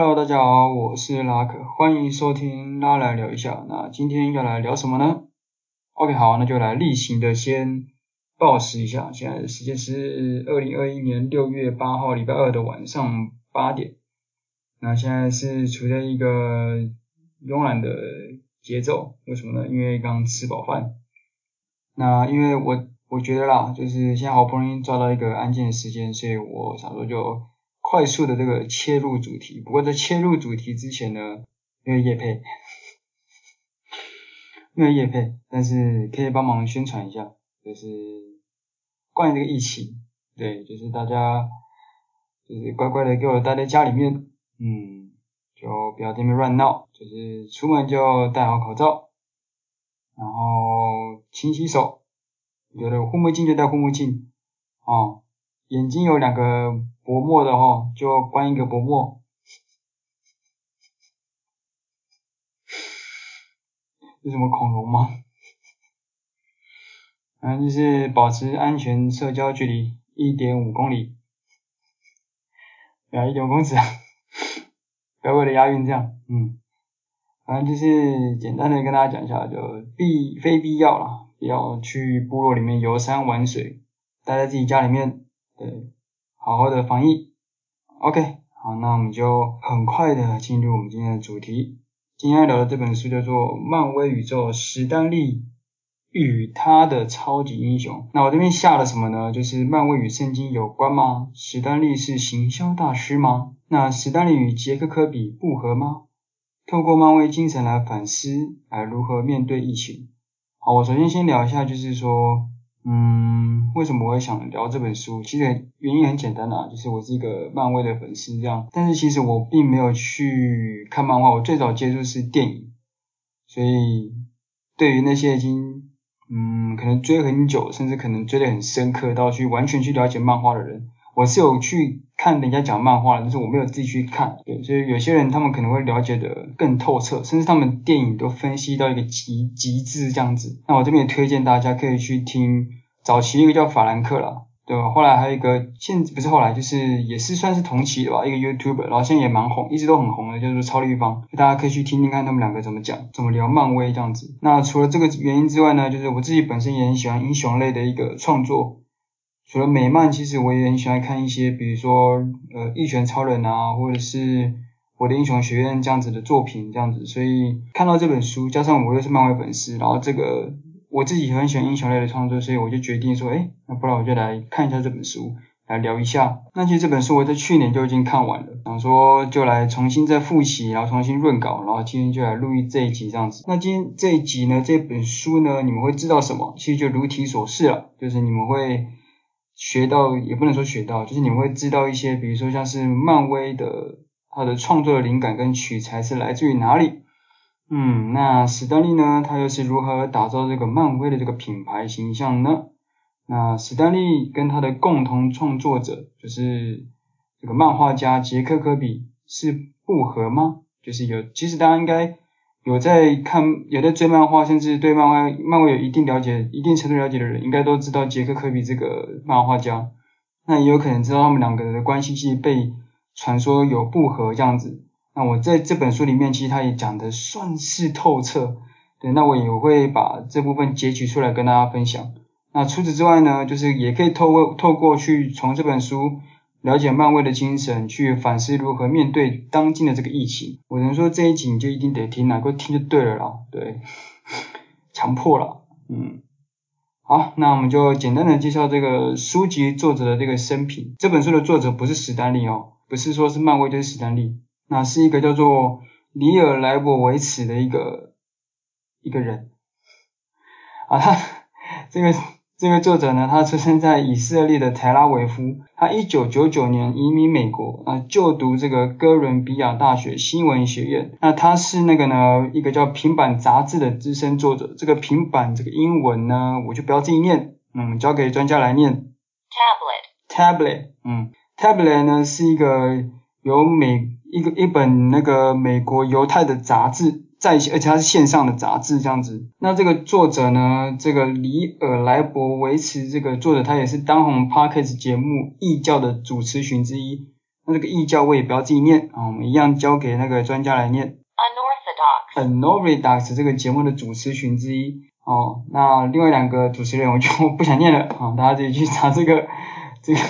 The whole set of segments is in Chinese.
Hello，大家好，我是拉克，欢迎收听拉来聊一下。那今天要来聊什么呢？OK，好，那就来例行的先报时一下。现在时间是二零二一年六月八号礼拜二的晚上八点。那现在是处在一个慵懒的节奏，为什么呢？因为刚吃饱饭。那因为我我觉得啦，就是现在好不容易抓到一个安静的时间，所以我想说就。快速的这个切入主题，不过在切入主题之前呢，没有业配，没有业配，但是可以帮忙宣传一下，就是关于这个疫情，对，就是大家就是乖乖的给我待在家里面，嗯，就不要在那边乱闹，就是出门就戴好口罩，然后勤洗手，有的护目镜就戴护目镜，哦，眼睛有两个。薄膜的齁，就关一个薄膜。是什么恐龙吗？反正就是保持安全社交距离一点五公里。啊，一点五公尺啊！不要为了押韵这样，嗯。反正就是简单的跟大家讲一下，就必非必要了，不要去部落里面游山玩水，待在自己家里面，对。好好的防疫，OK，好，那我们就很快的进入我们今天的主题。今天要聊的这本书叫做《漫威宇宙：史丹利与他的超级英雄》。那我这边下了什么呢？就是漫威与圣经有关吗？史丹利是行销大师吗？那史丹利与杰克科比不合吗？透过漫威精神来反思，来如何面对疫情。好，我首先先聊一下，就是说。嗯，为什么我会想聊这本书？其实原因很简单啊，就是我是一个漫威的粉丝这样。但是其实我并没有去看漫画，我最早接触是电影，所以对于那些已经嗯可能追很久，甚至可能追得很深刻到去完全去了解漫画的人，我是有去看人家讲漫画的，但是我没有自己去看。对，所以有些人他们可能会了解的更透彻，甚至他们电影都分析到一个极极致这样子。那我这边也推荐大家可以去听。早期一个叫法兰克啦，对吧？后来还有一个，现不是后来，就是也是算是同期的吧，一个 YouTuber，然后现在也蛮红，一直都很红的，就是超立方，大家可以去听听看他们两个怎么讲，怎么聊漫威这样子。那除了这个原因之外呢，就是我自己本身也很喜欢英雄类的一个创作，除了美漫，其实我也很喜欢看一些，比如说呃一拳超人啊，或者是我的英雄学院这样子的作品这样子。所以看到这本书，加上我又是漫威粉丝，然后这个。我自己很喜欢英雄类的创作，所以我就决定说，诶，那不然我就来看一下这本书，来聊一下。那其实这本书我在去年就已经看完了，想说就来重新再复习，然后重新润稿，然后今天就来录一这一集这样子。那今天这一集呢，这本书呢，你们会知道什么？其实就如题所示了，就是你们会学到，也不能说学到，就是你们会知道一些，比如说像是漫威的它的创作的灵感跟取材是来自于哪里。嗯，那史丹利呢？他又是如何打造这个漫威的这个品牌形象呢？那史丹利跟他的共同创作者，就是这个漫画家杰克科比是不合吗？就是有，其实大家应该有在看，有在追漫画，甚至对漫画漫威有一定了解、一定程度了解的人，应该都知道杰克科比这个漫画家。那也有可能知道他们两个人的关系是被传说有不合这样子。那我在这本书里面，其实他也讲的算是透彻，对，那我也会把这部分截取出来跟大家分享。那除此之外呢，就是也可以透过透过去从这本书了解漫威的精神，去反思如何面对当今的这个疫情。我能说这一集你就一定得听，哪个听就对了啦，对，强迫了，嗯，好，那我们就简单的介绍这个书籍作者的这个生平。这本书的作者不是史丹利哦，不是说是漫威就是史丹利。那是一个叫做里尔莱博维茨的一个一个人啊，他这个这个作者呢，他出生在以色列的特拉维夫，他一九九九年移民美国啊，就读这个哥伦比亚大学新闻学院。那他是那个呢，一个叫平板杂志的资深作者。这个平板这个英文呢，我就不要自己念，嗯，交给专家来念。Tablet，Tablet，嗯，Tablet 呢是一个由美一个一本那个美国犹太的杂志，在而且它是线上的杂志这样子。那这个作者呢，这个里尔莱博维茨这个作者，他也是当红 Podcast 节目异教的主持群之一。那这个异教我也不要自己念啊，我们一样交给那个专家来念。Unorthodox，Unorthodox 这个节目的主持群之一哦。那另外两个主持人我就不想念了啊，大家自己去查这个这个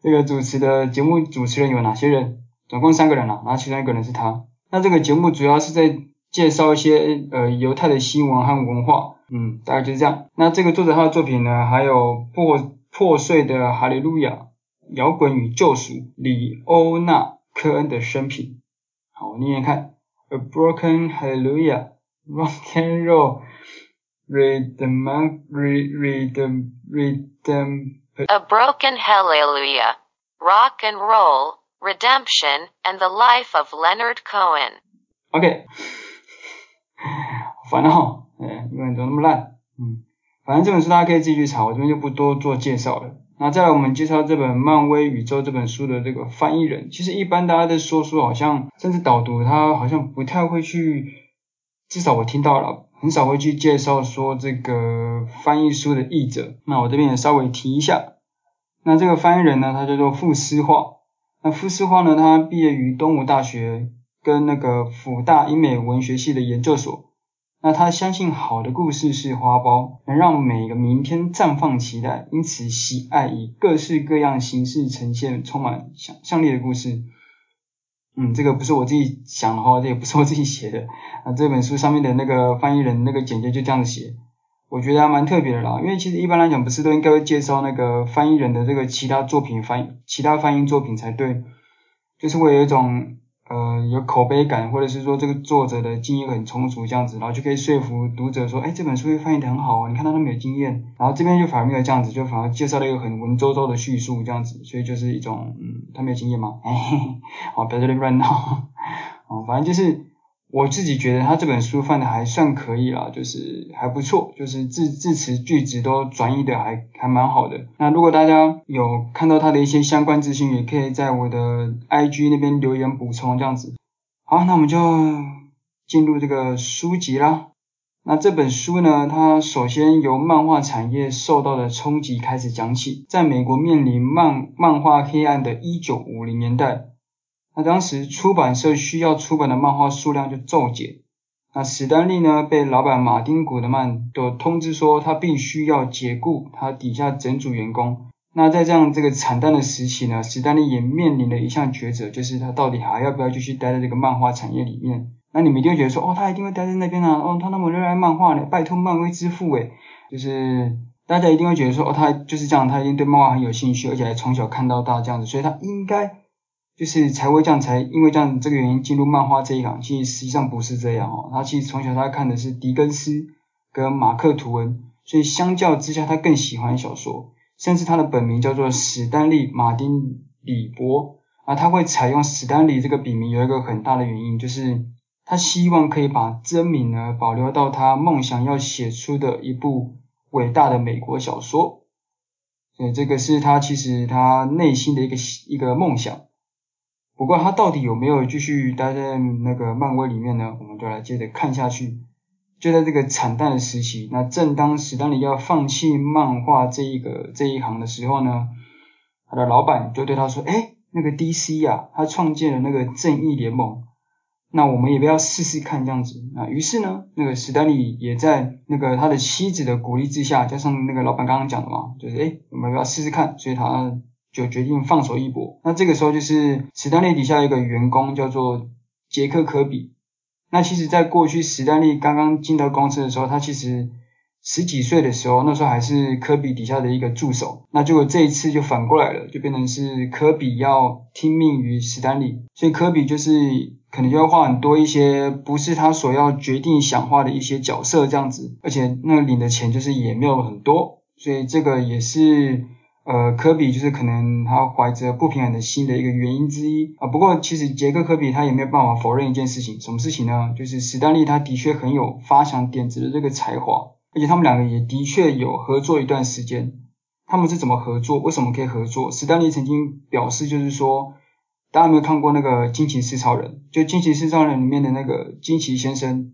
这个主持的节目主持人有哪些人，总共三个人了，然后其中一个人是他。那这个节目主要是在介绍一些呃犹太的新闻和文化，嗯，大概就是这样。那这个作者他的作品呢，还有破破碎的哈利路亚、摇滚与救赎、李欧纳科恩的生平。好，我念念看：A broken hallelujah, rock and roll, rhythm, rhythm, rhythm. A broken hallelujah, rock and roll, redemption, and the life of Leonard Cohen. OK，烦了哈，哎，英文怎么那么烂？嗯，反正这本书大家可以自己去查，我这边就不多做介绍了。那再来我们介绍这本《漫威宇宙》这本书的这个翻译人，其实一般大家在说书，好像甚至导读，他好像不太会去，至少我听到了，很少会去介绍说这个翻译书的译者。那我这边也稍微提一下，那这个翻译人呢，他叫做傅斯华。那傅斯华呢，他毕业于东吴大学跟那个辅大英美文学系的研究所。那他相信好的故事是花苞，能让每个明天绽放期待，因此喜爱以各式各样形式呈现充满想象力的故事。嗯，这个不是我自己想的哈，这也不是我自己写的。啊，这本书上面的那个翻译人那个简介就这样子写，我觉得还蛮特别的啦。因为其实一般来讲，不是都应该会介绍那个翻译人的这个其他作品翻，其他翻译作品才对，就是会有一种。呃，有口碑感，或者是说这个作者的经验很充足这样子，然后就可以说服读者说，哎，这本书会翻译得很好哦，你看他那么有经验，然后这边就反而没有这样子，就反而介绍了一个很文绉绉的叙述这样子，所以就是一种，嗯，他没有经验吗？嘿嘿，好，不要在这里乱闹，哦，反正就是。我自己觉得他这本书翻的还算可以啦，就是还不错，就是字字词句子都转译的还还蛮好的。那如果大家有看到他的一些相关资讯，也可以在我的 IG 那边留言补充这样子。好，那我们就进入这个书籍啦。那这本书呢，它首先由漫画产业受到的冲击开始讲起，在美国面临漫漫画黑暗的1950年代。那当时出版社需要出版的漫画数量就骤减，那史丹利呢，被老板马丁古德曼就通知说他必须要解雇他底下整组员工。那在这样这个惨淡的时期呢，史丹利也面临了一项抉择，就是他到底还要不要继续待在这个漫画产业里面？那你们一定会觉得说，哦，他一定会待在那边啊，哦，他那么热爱漫画呢，拜托漫威之父诶，就是大家一定会觉得说，哦，他就是这样，他一定对漫画很有兴趣，而且还从小看到大这样子，所以他应该。就是才会这样，才因为这样这个原因进入漫画这一行，其实实际上不是这样哦。他其实从小他看的是狄更斯跟马克吐温，所以相较之下他更喜欢小说，甚至他的本名叫做史丹利马丁李博啊。他会采用史丹利这个笔名有一个很大的原因，就是他希望可以把真名呢保留到他梦想要写出的一部伟大的美国小说。所以这个是他其实他内心的一个一个梦想。不过他到底有没有继续待在那个漫威里面呢？我们就来接着看下去。就在这个惨淡的时期，那正当史丹利要放弃漫画这一个这一行的时候呢，他的老板就对他说：“哎，那个 DC 呀，他创建了那个正义联盟。”那我们也不要试试看这样子啊，于是呢，那个史丹利也在那个他的妻子的鼓励之下，加上那个老板刚刚讲的嘛，就是诶，我们不要试试看，所以他就决定放手一搏。那这个时候就是史丹利底下一个员工叫做杰克科比。那其实在过去史丹利刚刚进到公司的时候，他其实十几岁的时候，那时候还是科比底下的一个助手。那结果这一次就反过来了，就变成是科比要听命于史丹利，所以科比就是。可能就要画很多一些不是他所要决定想画的一些角色这样子，而且那领的钱就是也没有很多，所以这个也是呃科比就是可能他怀着不平衡的心的一个原因之一啊。不过其实杰克科比他也没有办法否认一件事情，什么事情呢？就是史丹利他的确很有发想点子的这个才华，而且他们两个也的确有合作一段时间。他们是怎么合作？为什么可以合作？史丹利曾经表示就是说。大家有没有看过那个《惊奇四超人》？就《惊奇四超人》里面的那个惊奇先生，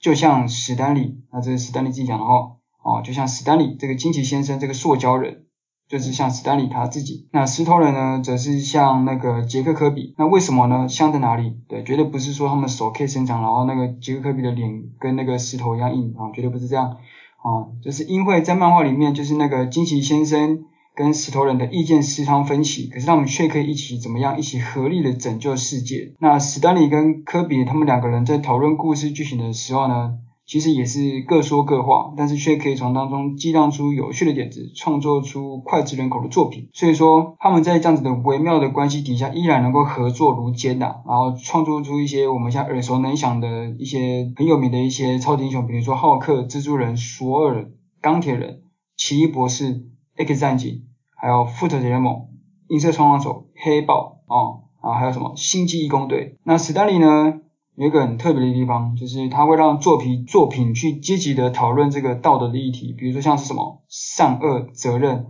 就像史丹利，那这是史丹利自己讲的哦，哦，就像史丹利这个惊奇先生这个塑胶人，就是像史丹利他自己。那石头人呢，则是像那个杰克科比。那为什么呢？像在哪里？对，绝对不是说他们手可以伸长，然后那个杰克科比的脸跟那个石头一样硬啊，绝对不是这样啊。就是因为在漫画里面，就是那个惊奇先生跟石头人的意见时常分歧，可是他们却可以一起怎么样？一起合力的拯救世界。那史丹利跟科比他们两个人在讨论故事剧情的时候呢，其实也是各说各话，但是却可以从当中激荡出有趣的点子，创作出脍炙人口的作品。所以说，他们在这样子的微妙的关系底下，依然能够合作如肩呐，然后创作出一些我们现在耳熟能详的一些很有名的一些超级英雄，比如说浩克、蜘蛛人、索尔、钢铁人、奇异博士、X 战警，还有复仇者联盟、银色冲锋手、黑豹哦，啊，还有什么星际异攻队？那史丹利呢？有一个很特别的地方，就是他会让作品作品去积极的讨论这个道德的议题，比如说像是什么善恶责任，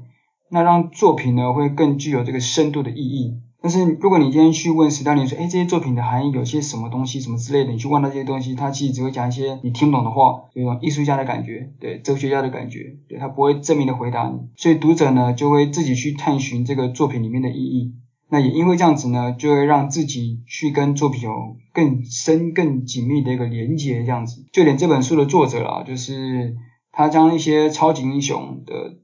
那让作品呢会更具有这个深度的意义。但是如果你今天去问史丹李说，哎，这些作品的含义有些什么东西，什么之类的，你去问他这些东西，他其实只会讲一些你听不懂的话，有一种艺术家的感觉，对，哲学家的感觉，对，他不会正面的回答你，所以读者呢就会自己去探寻这个作品里面的意义。那也因为这样子呢，就会让自己去跟作品有更深、更紧密的一个连接，这样子。就连这本书的作者啦，就是他将一些超级英雄的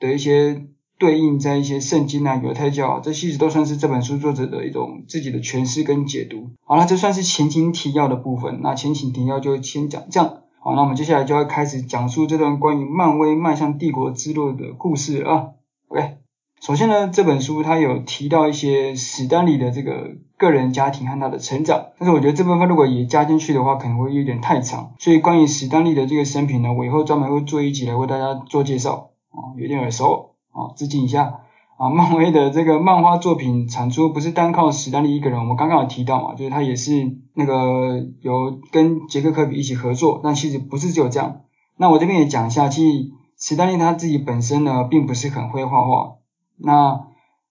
的一些对应在一些圣经啊、犹太教啊，这其实都算是这本书作者的一种自己的诠释跟解读。好了，这算是前情提要的部分。那前情提要就先讲这样。好，那我们接下来就要开始讲述这段关于漫威迈向帝国之路的故事啊。OK。首先呢，这本书它有提到一些史丹利的这个个人家庭和他的成长，但是我觉得这部分如果也加进去的话，可能会有点太长，所以关于史丹利的这个生平呢，我以后专门会做一集来为大家做介绍。啊，有点耳熟啊，致敬一下啊，漫威的这个漫画作品产出不是单靠史丹利一个人，我们刚刚有提到嘛，就是他也是那个有跟杰克科比一起合作，但其实不是只有这样，那我这边也讲一下，其实史丹利他自己本身呢，并不是很会画画。那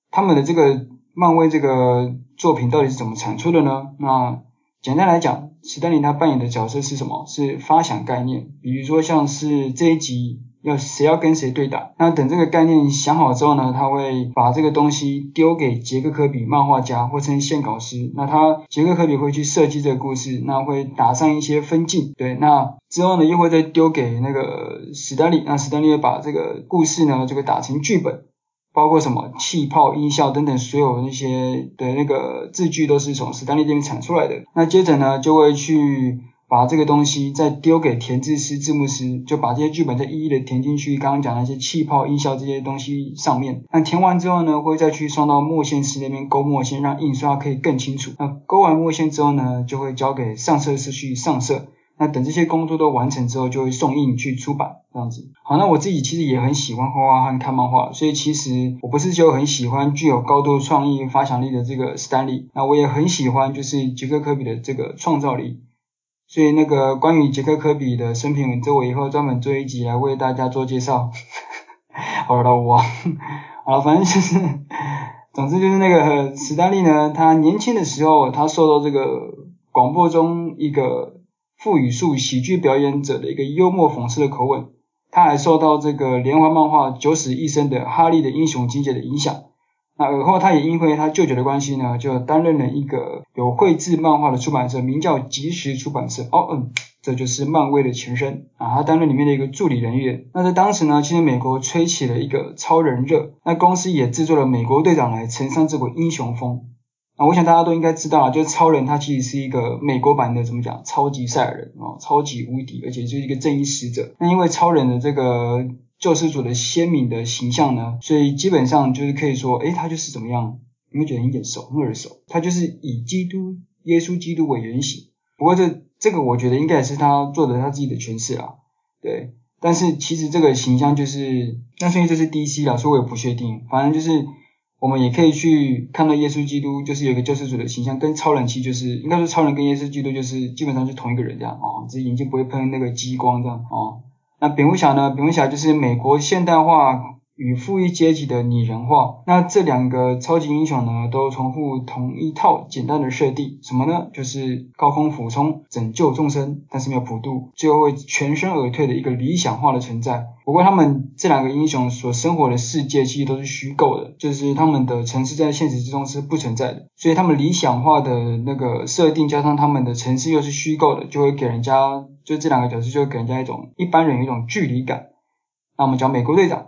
他们的这个漫威这个作品到底是怎么产出的呢？那简单来讲，史丹李他扮演的角色是什么？是发想概念，比如说像是这一集要谁要跟谁对打，那等这个概念想好之后呢，他会把这个东西丢给杰克科比漫画家或称线稿师，那他杰克科比会去设计这个故事，那会打上一些分镜，对，那之后呢又会再丢给那个史丹利，那史丹利会把这个故事呢这个打成剧本。包括什么气泡、音效等等，所有那些的那个字句都是从史丹利这边产出来的。那接着呢，就会去把这个东西再丢给填字师、字幕师，就把这些剧本再一一的填进去。刚刚讲那些气泡、音效这些东西上面。那填完之后呢，会再去送到墨线师那边勾墨线，让印刷可以更清楚。那勾完墨线之后呢，就会交给上色师去上色。那等这些工作都完成之后，就会送印去出版这样子。好，那我自己其实也很喜欢画画和看漫画，所以其实我不是就很喜欢具有高度创意发想力的这个史丹利，那我也很喜欢就是杰克科比的这个创造力。所以那个关于杰克科比的生平，这我以后专门做一集来为大家做介绍。好了，我好了，反正就是，总之就是那个史丹利呢，他年轻的时候，他受到这个广播中一个。赋予术喜剧表演者的一个幽默讽刺的口吻，他还受到这个连环漫画九死一生的哈利的英雄情节的影响。那尔后他也因为他舅舅的关系呢，就担任了一个有绘制漫画的出版社，名叫即时出版社。哦，嗯，这就是漫威的前身啊，他担任里面的一个助理人员。那在当时呢，其实美国吹起了一个超人热，那公司也制作了美国队长来承上这股英雄风。啊，我想大家都应该知道啊，就是超人他其实是一个美国版的怎么讲，超级赛人啊，超级无敌，而且就是一个正义使者。那因为超人的这个救世主的鲜明的形象呢，所以基本上就是可以说，诶，他就是怎么样，你会觉得很眼熟，很耳熟。他就是以基督耶稣基督为原型。不过这这个我觉得应该也是他做的他自己的诠释啦，对。但是其实这个形象就是，那所以这是 DC 啦，所以我也不确定，反正就是。我们也可以去看到耶稣基督，就是有个救世主的形象，跟超人其实就是应该说超人跟耶稣基督就是基本上是同一个人这样哦，只是眼睛不会喷那个激光这样哦。那蝙蝠侠呢？蝙蝠侠就是美国现代化与富裕阶级的拟人化。那这两个超级英雄呢，都重复同一套简单的设定，什么呢？就是高空俯冲，拯救众生，但是没有普渡，最后会全身而退的一个理想化的存在。不过他们这两个英雄所生活的世界其实都是虚构的，就是他们的城市在现实之中是不存在的，所以他们理想化的那个设定加上他们的城市又是虚构的，就会给人家就这两个角色就会给人家一种一般人有一种距离感。那我们讲美国队长，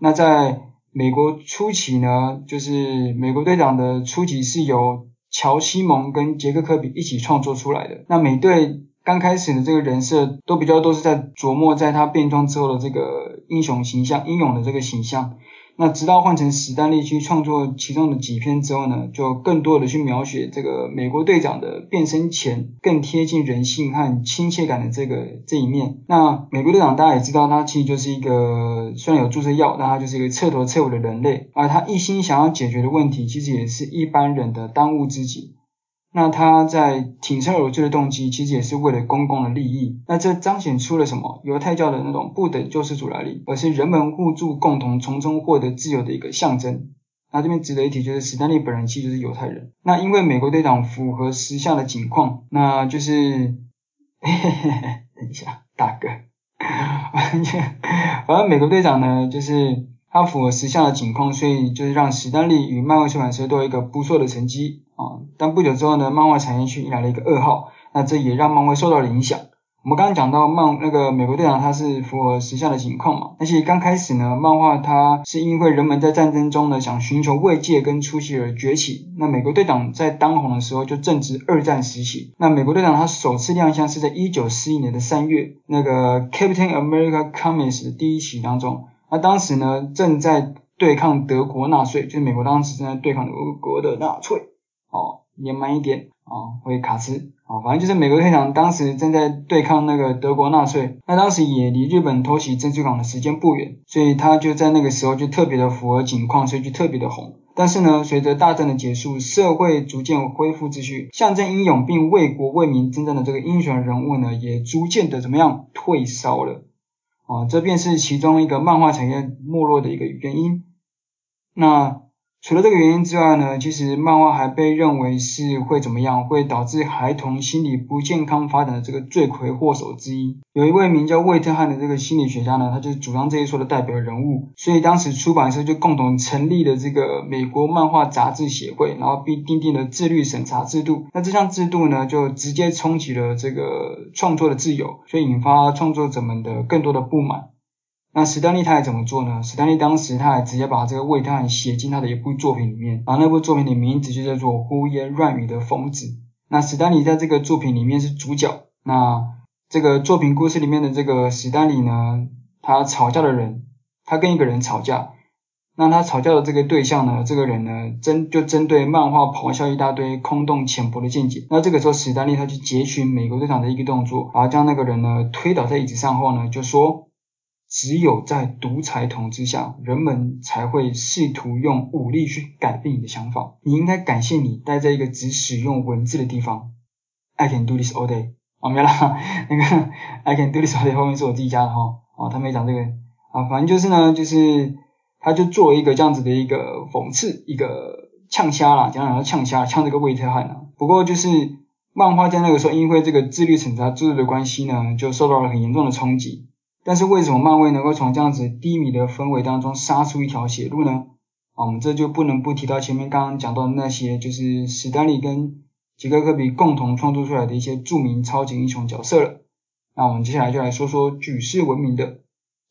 那在美国初期呢，就是美国队长的初期是由乔西蒙跟杰克科比一起创作出来的。那美队刚开始的这个人设都比较都是在琢磨在他变装之后的这个英雄形象、英勇的这个形象。那直到换成史丹利去创作其中的几篇之后呢，就更多的去描写这个美国队长的变身前更贴近人性和亲切感的这个这一面。那美国队长大家也知道，他其实就是一个虽然有注射药，但他就是一个彻头彻尾的人类，而他一心想要解决的问题，其实也是一般人的当务之急。那他在挺身而出的动机，其实也是为了公共的利益。那这彰显出了什么？犹太教的那种不等救世主来临，而是人们互助共同从中获得自由的一个象征。那这边值得一提，就是史丹利本人其实就是犹太人。那因为美国队长符合时下的情况，那就是，嘿嘿嘿，等一下，大哥，反正反正美国队长呢，就是。它符合时下的情况，所以就是让史丹利与漫威出版社都有一个不错的成绩啊。但不久之后呢，漫画产业却迎来了一个噩耗，那这也让漫威受到了影响。我们刚刚讲到漫那个美国队长，他是符合时下的情况嘛。而且刚开始呢，漫画它是因为人们在战争中呢想寻求慰藉跟出息而崛起。那美国队长在当红的时候就正值二战时期。那美国队长他首次亮相是在一九四一年的三月，那个 Captain America Comics 的第一期当中。那当时呢，正在对抗德国纳粹，就是美国当时正在对抗德国的纳粹。哦，念慢一点啊、哦，会卡兹啊、哦，反正就是美国队长当时正在对抗那个德国纳粹。那当时也离日本偷袭珍珠港的时间不远，所以他就在那个时候就特别的符合情况，所以就特别的红。但是呢，随着大战的结束，社会逐渐恢复秩序，象征英勇并为国为民征战的这个英雄人物呢，也逐渐的怎么样退烧了。啊，这便是其中一个漫画产业没落的一个原因。那除了这个原因之外呢，其实漫画还被认为是会怎么样，会导致孩童心理不健康发展的这个罪魁祸首之一。有一位名叫魏特汉的这个心理学家呢，他就是主张这一说的代表人物。所以当时出版社就共同成立了这个美国漫画杂志协会，然后并订定了自律审查制度。那这项制度呢，就直接冲击了这个创作的自由，所以引发创作者们的更多的不满。那史丹利他还怎么做呢？史丹利当时他还直接把这个魏探写进他的一部作品里面，然后那部作品的名字就叫做《胡言乱语的疯子》。那史丹利在这个作品里面是主角。那这个作品故事里面的这个史丹利呢，他吵架的人，他跟一个人吵架。那他吵架的这个对象呢，这个人呢，针就针对漫画咆哮一大堆空洞浅薄的见解。那这个时候史丹利他去截取美国队长的一个动作，然后将那个人呢推倒在椅子上后呢，就说。只有在独裁统治下，人们才会试图用武力去改变你的想法。你应该感谢你待在一个只使用文字的地方。I can do this all day。哦，没了，那个 I can do this all day 后面是我自己加的哈。哦，他没讲这个啊，反正就是呢，就是他就做了一个这样子的一个讽刺，一个呛虾啦，讲讲要呛虾，呛这个魏特汉啊。不过就是漫画在那个时候，因为这个自律审查制度的关系呢，就受到了很严重的冲击。但是为什么漫威能够从这样子低迷的氛围当中杀出一条血路呢？啊，我们这就不能不提到前面刚刚讲到的那些，就是史丹利跟杰克科比共同创作出来的一些著名超级英雄角色了。那我们接下来就来说说举世闻名的，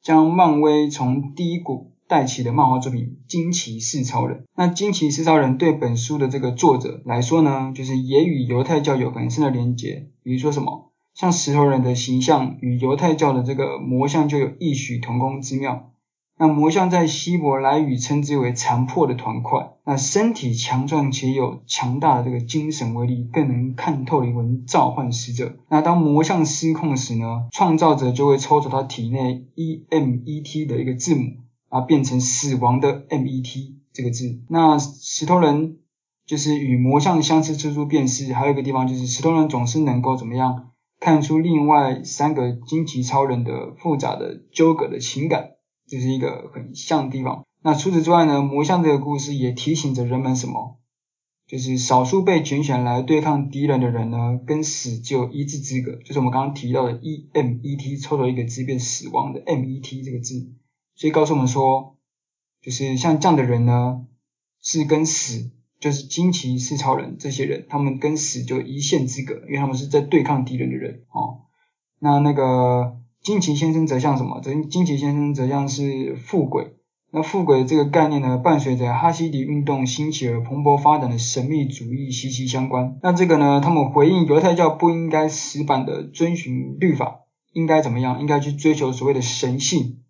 将漫威从低谷带起的漫画作品《惊奇四超人》。那《惊奇四超人》对本书的这个作者来说呢，就是也与犹太教有很深的连结，比如说什么？像石头人的形象与犹太教的这个魔像就有异曲同工之妙。那魔像在希伯来语称之为残破的团块。那身体强壮且有强大的这个精神威力，更能看透灵魂，召唤使者。那当魔像失控时呢，创造者就会抽走他体内 E M E T 的一个字母，啊，变成死亡的 M E T 这个字。那石头人就是与魔像相似之处便是，还有一个地方就是石头人总是能够怎么样？看出另外三个惊奇超人的复杂的纠葛的情感，这是一个很像的地方。那除此之外呢，魔像这个故事也提醒着人们什么？就是少数被拣选来对抗敌人的人呢，跟死就有一字之隔。就是我们刚刚提到的 E M E T 抽走一个字变死亡的 M E T 这个字，所以告诉我们说，就是像这样的人呢，是跟死，就是惊奇四超人这些人，他们跟死就一线之隔，因为他们是在对抗敌人的人哦。那那个惊奇先生则像什么？这惊奇先生则像是富鬼。那富鬼这个概念呢，伴随着哈西迪运动兴起而蓬勃发展的神秘主义息息相关。那这个呢，他们回应犹太教不应该死板的遵循律法，应该怎么样？应该去追求所谓的神性。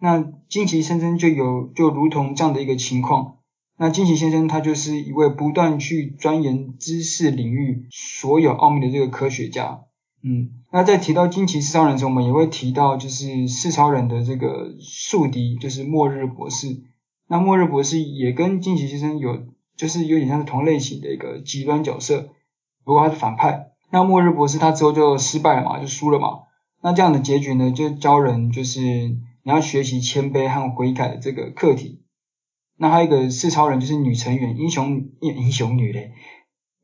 那惊奇先生就有就如同这样的一个情况。那惊奇先生他就是一位不断去钻研知识领域所有奥秘的这个科学家。嗯，那在提到惊奇四超人的时候，我们也会提到，就是四超人的这个宿敌，就是末日博士。那末日博士也跟惊奇先生有，就是有点像是同类型的一个极端角色，不过他是反派。那末日博士他之后就失败了嘛，就输了嘛。那这样的结局呢，就教人就是你要学习谦卑和悔改的这个课题。那还有一个是超人就是女成员，英雄英雄女嘞，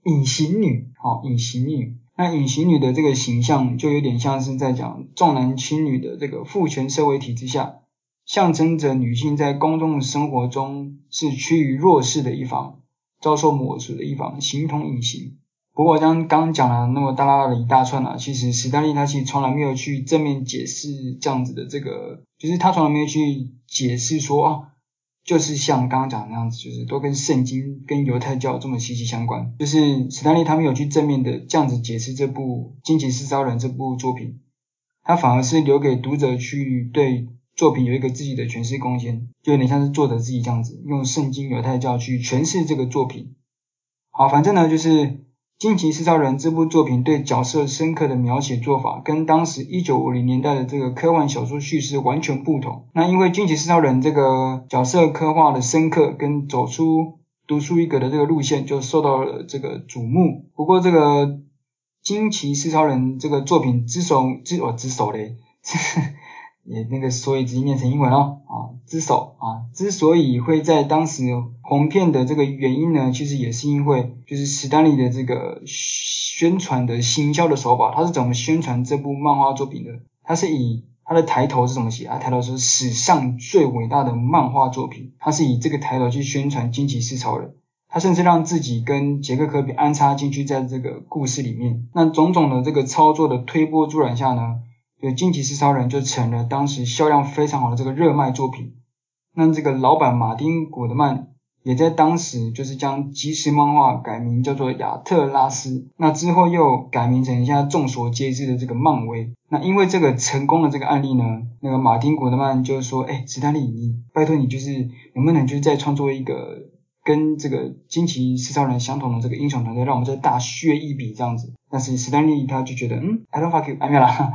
隐形女，好，隐形女。那隐形女的这个形象就有点像是在讲重男轻女的这个父权社会体制下，象征着女性在公众生活中是趋于弱势的一方，遭受抹除的一方，形同隐形。不过刚刚讲了那么大大的一大串啊，其实史丹利他其实从来没有去正面解释这样子的这个，就是他从来没有去解释说啊。就是像刚刚讲的那样子，就是都跟圣经、跟犹太教这么息息相关。就是史丹利他没有去正面的这样子解释这部《惊奇四超人》这部作品，他反而是留给读者去对作品有一个自己的诠释空间，就有点像是作者自己这样子，用圣经、犹太教去诠释这个作品。好，反正呢就是。《惊奇四超人》这部作品对角色深刻的描写做法，跟当时一九五零年代的这个科幻小说叙事完全不同。那因为《惊奇四超人》这个角色刻画的深刻，跟走出独树一格的这个路线，就受到了这个瞩目。不过，这个《惊奇四超人》这个作品之首之哦之首嘞。也那个，所以直接念成英文哦，啊，之首啊，之所以会在当时红遍的这个原因呢，其实也是因为就是史丹利的这个宣传的行销的手法，他是怎么宣传这部漫画作品的？他是以他的抬头是怎么写啊？抬头是史上最伟大的漫画作品，他是以这个抬头去宣传惊奇四超人，他甚至让自己跟杰克科比安插进去在这个故事里面。那种种的这个操作的推波助澜下呢，就惊奇四超人就成了当时销量非常好的这个热卖作品。那这个老板马丁古德曼也在当时就是将即时漫画改名叫做亚特拉斯。那之后又改名成现在众所皆知的这个漫威。那因为这个成功的这个案例呢，那个马丁古德曼就是说：“哎，史丹利，你拜托你就是能不能就是再创作一个跟这个惊奇四超人相同的这个英雄团队，让我们再大削一笔这样子。”但是史丹利他就觉得，嗯，I don't fuck you，哎没有啦。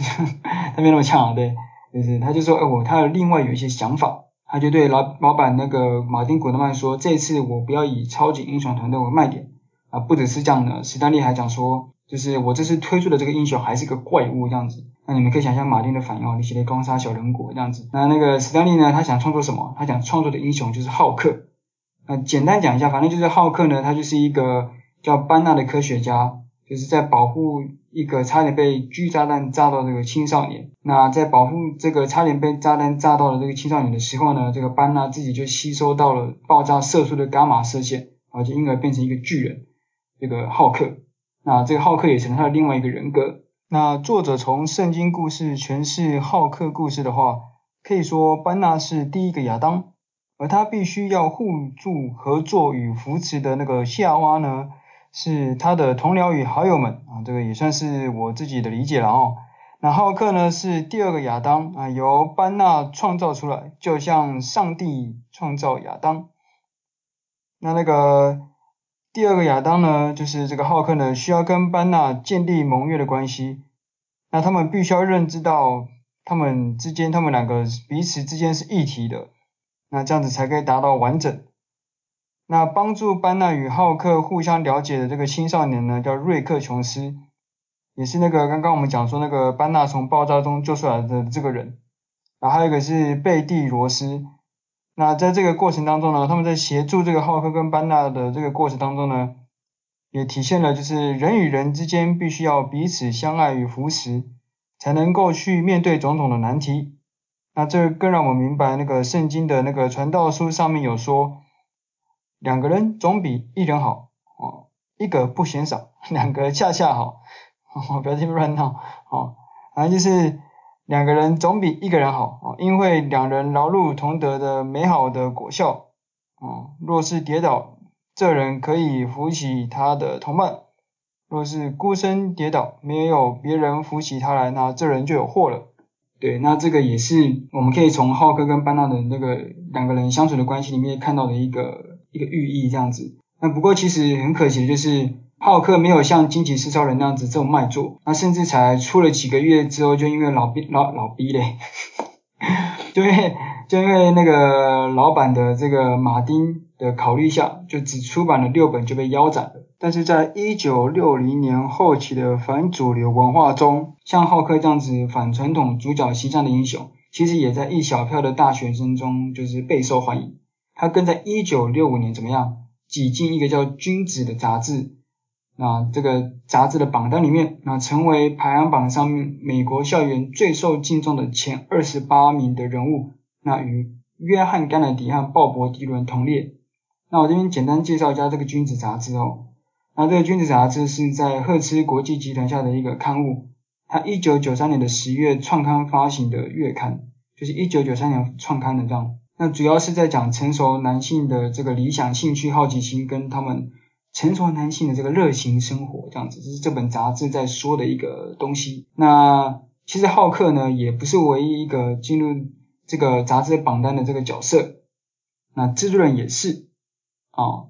他没那么呛啊，对，就是他就说，哎，我他有另外有一些想法，他就对老老板那个马丁古德曼说，这次我不要以超级英雄团队为卖点。啊，不只是这样的，史丹利还讲说，就是我这次推出的这个英雄还是个怪物这样子，那你们可以想象马丁的反应哦，你写的光杀小人国这样子，那那个史丹利呢，他想创作什么？他想创作的英雄就是浩克，那简单讲一下，反正就是浩克呢，他就是一个叫班纳的科学家，就是在保护。一个差点被巨炸弹炸到这个青少年，那在保护这个差点被炸弹炸到的这个青少年的时候呢，这个班纳自己就吸收到了爆炸射出的伽马射线，而且因而变成一个巨人，这个浩克。那这个浩克也成了他的另外一个人格。那作者从圣经故事诠释浩克故事的话，可以说班纳是第一个亚当，而他必须要互助合作与扶持的那个夏娃呢，是他的同僚与好友们啊，这个也算是我自己的理解了哦。那浩克呢是第二个亚当啊，由班纳创造出来，就像上帝创造亚当。那那个第二个亚当呢，就是这个浩克呢，需要跟班纳建立盟约的关系。那他们必须要认知到，他们之间，他们两个彼此之间是一体的，那这样子才可以达到完整。那帮助班纳与浩克互相了解的这个青少年呢，叫瑞克琼斯，也是那个刚刚我们讲说那个班纳从爆炸中救出来的这个人。然后还有一个是贝蒂罗斯。那在这个过程当中呢，他们在协助这个浩克跟班纳的这个过程当中呢，也体现了就是人与人之间必须要彼此相爱与扶持，才能够去面对种种的难题。那这更让我们明白那个圣经的那个传道书上面有说，两个人总比一人好哦，一个不嫌少，两个恰恰好，哦，不要听乱闹哦，反正就是两个人总比一个人好哦，因为两人劳碌同得的美好的果效哦，若是跌倒，这人可以扶起他的同伴；若是孤身跌倒，没有别人扶起他来，那这人就有祸了。对，那这个也是我们可以从浩克跟班纳的那个两个人相处的关系里面看到的一个一个寓意这样子。那不过其实很可惜的就是浩克没有像惊奇四超人那样子这么卖座，那甚至才出了几个月之后就因为老逼老老逼嘞，就因为就因为那个老板的这个马丁的考虑下，就只出版了六本就被腰斩了。但是在一九六零年后期的反主流文化中，像浩克这样子反传统主角形象的英雄，其实也在一小票的大学生中就是备受欢迎。他更在一九六五年怎么样挤进一个叫《君子》的杂志，那这个杂志的榜单里面，那成为排行榜上面美国校园最受敬重的前二十八名的人物，那与约翰·甘乃迪和鲍勃·迪伦同列。那我这边简单介绍一下这个《君子》杂志哦。那这个《君子》杂志是在赫兹国际集团下的一个刊物，它一九九三年的十月创刊发行的月刊，就是一九九三年创刊的这样。那主要是在讲成熟男性的这个理想、兴趣、好奇心跟他们成熟男性的这个热情生活这样子，这是这本杂志在说的一个东西。那其实浩克呢，也不是唯一一个进入这个杂志榜单的这个角色，那蜘蛛人也是啊。哦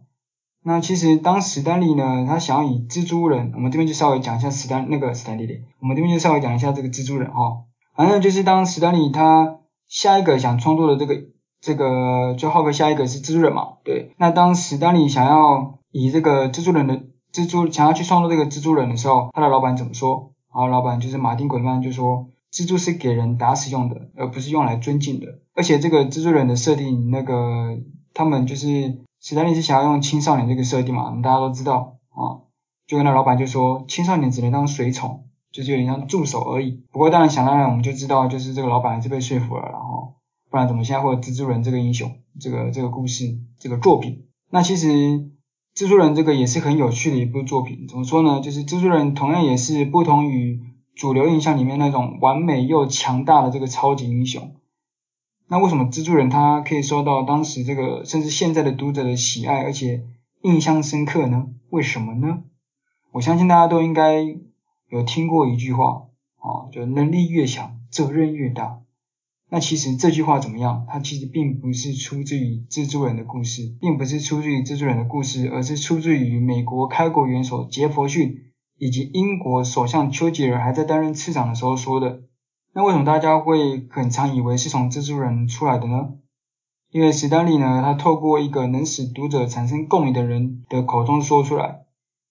那其实当史丹利呢，他想要以蜘蛛人，我们这边就稍微讲一下史丹那个史丹利的，我们这边就稍微讲一下这个蜘蛛人哈。反正就是当史丹利他下一个想创作的这个这个就浩克下一个是蜘蛛人嘛，对。那当史丹利想要以这个蜘蛛人的蜘蛛想要去创作这个蜘蛛人的时候，他的老板怎么说？然后老板就是马丁·鬼曼就说，蜘蛛是给人打死用的，而不是用来尊敬的。而且这个蜘蛛人的设定，那个他们就是。史丹利是想要用青少年这个设定嘛，我们大家都知道啊，就跟那老板就说，青少年只能当随从，就是有点像助手而已。不过当然想当然我们就知道，就是这个老板还是被说服了，然后不然怎么现在会有蜘蛛人这个英雄，这个这个故事这个作品？那其实蜘蛛人这个也是很有趣的一部作品。怎么说呢？就是蜘蛛人同样也是不同于主流印象里面那种完美又强大的这个超级英雄。那为什么蜘蛛人他可以受到当时这个甚至现在的读者的喜爱，而且印象深刻呢？为什么呢？我相信大家都应该有听过一句话啊，就能力越强，责任越大。那其实这句话怎么样？它其实并不是出自于蜘蛛人的故事，并不是出自于蜘蛛人的故事，而是出自于美国开国元首杰佛逊以及英国首相丘吉尔还在担任次长的时候说的。那为什么大家会很常以为是从蜘蛛人出来的呢？因为史丹利呢，他透过一个能使读者产生共鸣的人的口中说出来。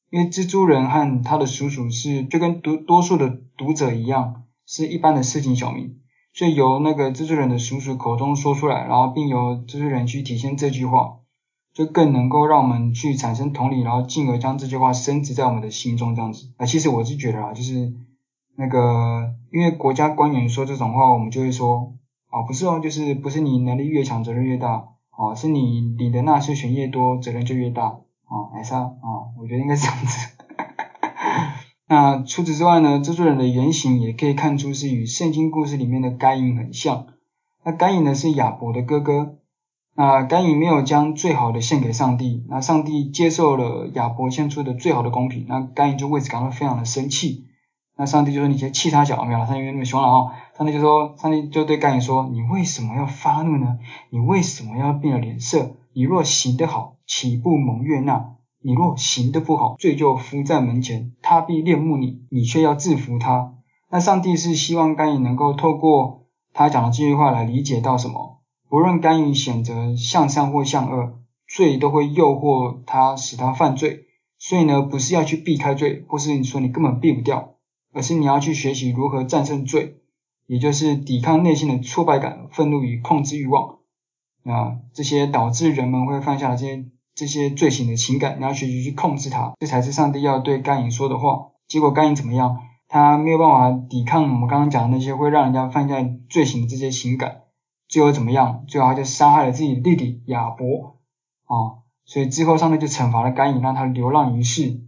因为蜘蛛人和他的叔叔是就跟读多数的读者一样，是一般的市井小民，所以由那个资助人的叔叔口中说出来，然后并由资助人去体现这句话，就更能够让我们去产生同理，然后进而将这句话深植在我们的心中这样子。啊，其实我是觉得啊，就是。那个，因为国家官员说这种话，我们就会说，啊，不是哦，就是不是你能力越强，责任越大，啊，是你领的纳税钱越多，责任就越大，啊，还是啊，我觉得应该是这样子。那除此之外呢，蜘蛛人的原型也可以看出是与圣经故事里面的该隐很像。那该隐呢是亚伯的哥哥，那该隐没有将最好的献给上帝，那上帝接受了亚伯献出的最好的贡品，那该隐就为此感到非常的生气。那上帝就说：“你先气他小，没有了，上帝没那么凶了哦。”上帝就说：“上帝就对该隐说：‘你为什么要发怒呢？你为什么要变了脸色？你若行得好，岂不蒙悦纳？你若行得不好，罪就伏在门前，他必恋慕你，你却要制服他。’那上帝是希望甘雨能够透过他讲的这句话来理解到什么？不论甘雨选择向善或向恶，罪都会诱惑他，使他犯罪。所以呢，不是要去避开罪，或是你说你根本避不掉。”而是你要去学习如何战胜罪，也就是抵抗内心的挫败感、愤怒与控制欲望。那这些导致人们会犯下的这些这些罪行的情感，你要学习去控制它，这才是上帝要对该隐说的话。结果该隐怎么样？他没有办法抵抗我们刚刚讲的那些会让人家犯下罪行的这些情感，最后怎么样？最后他就杀害了自己的弟弟亚伯啊，所以之后上帝就惩罚了该隐，让他流浪于世。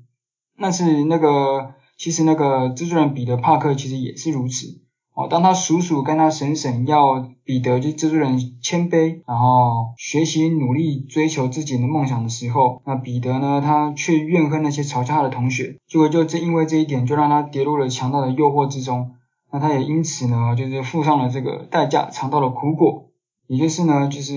那是那个，其实那个蜘蛛人彼得帕克其实也是如此。哦，当他叔叔跟他婶婶要彼得就蜘蛛人谦卑，然后学习努力追求自己的梦想的时候，那彼得呢，他却怨恨那些嘲笑他的同学，结果就正因为这一点，就让他跌入了强大的诱惑之中。那他也因此呢，就是付上了这个代价，尝到了苦果。也就是呢，就是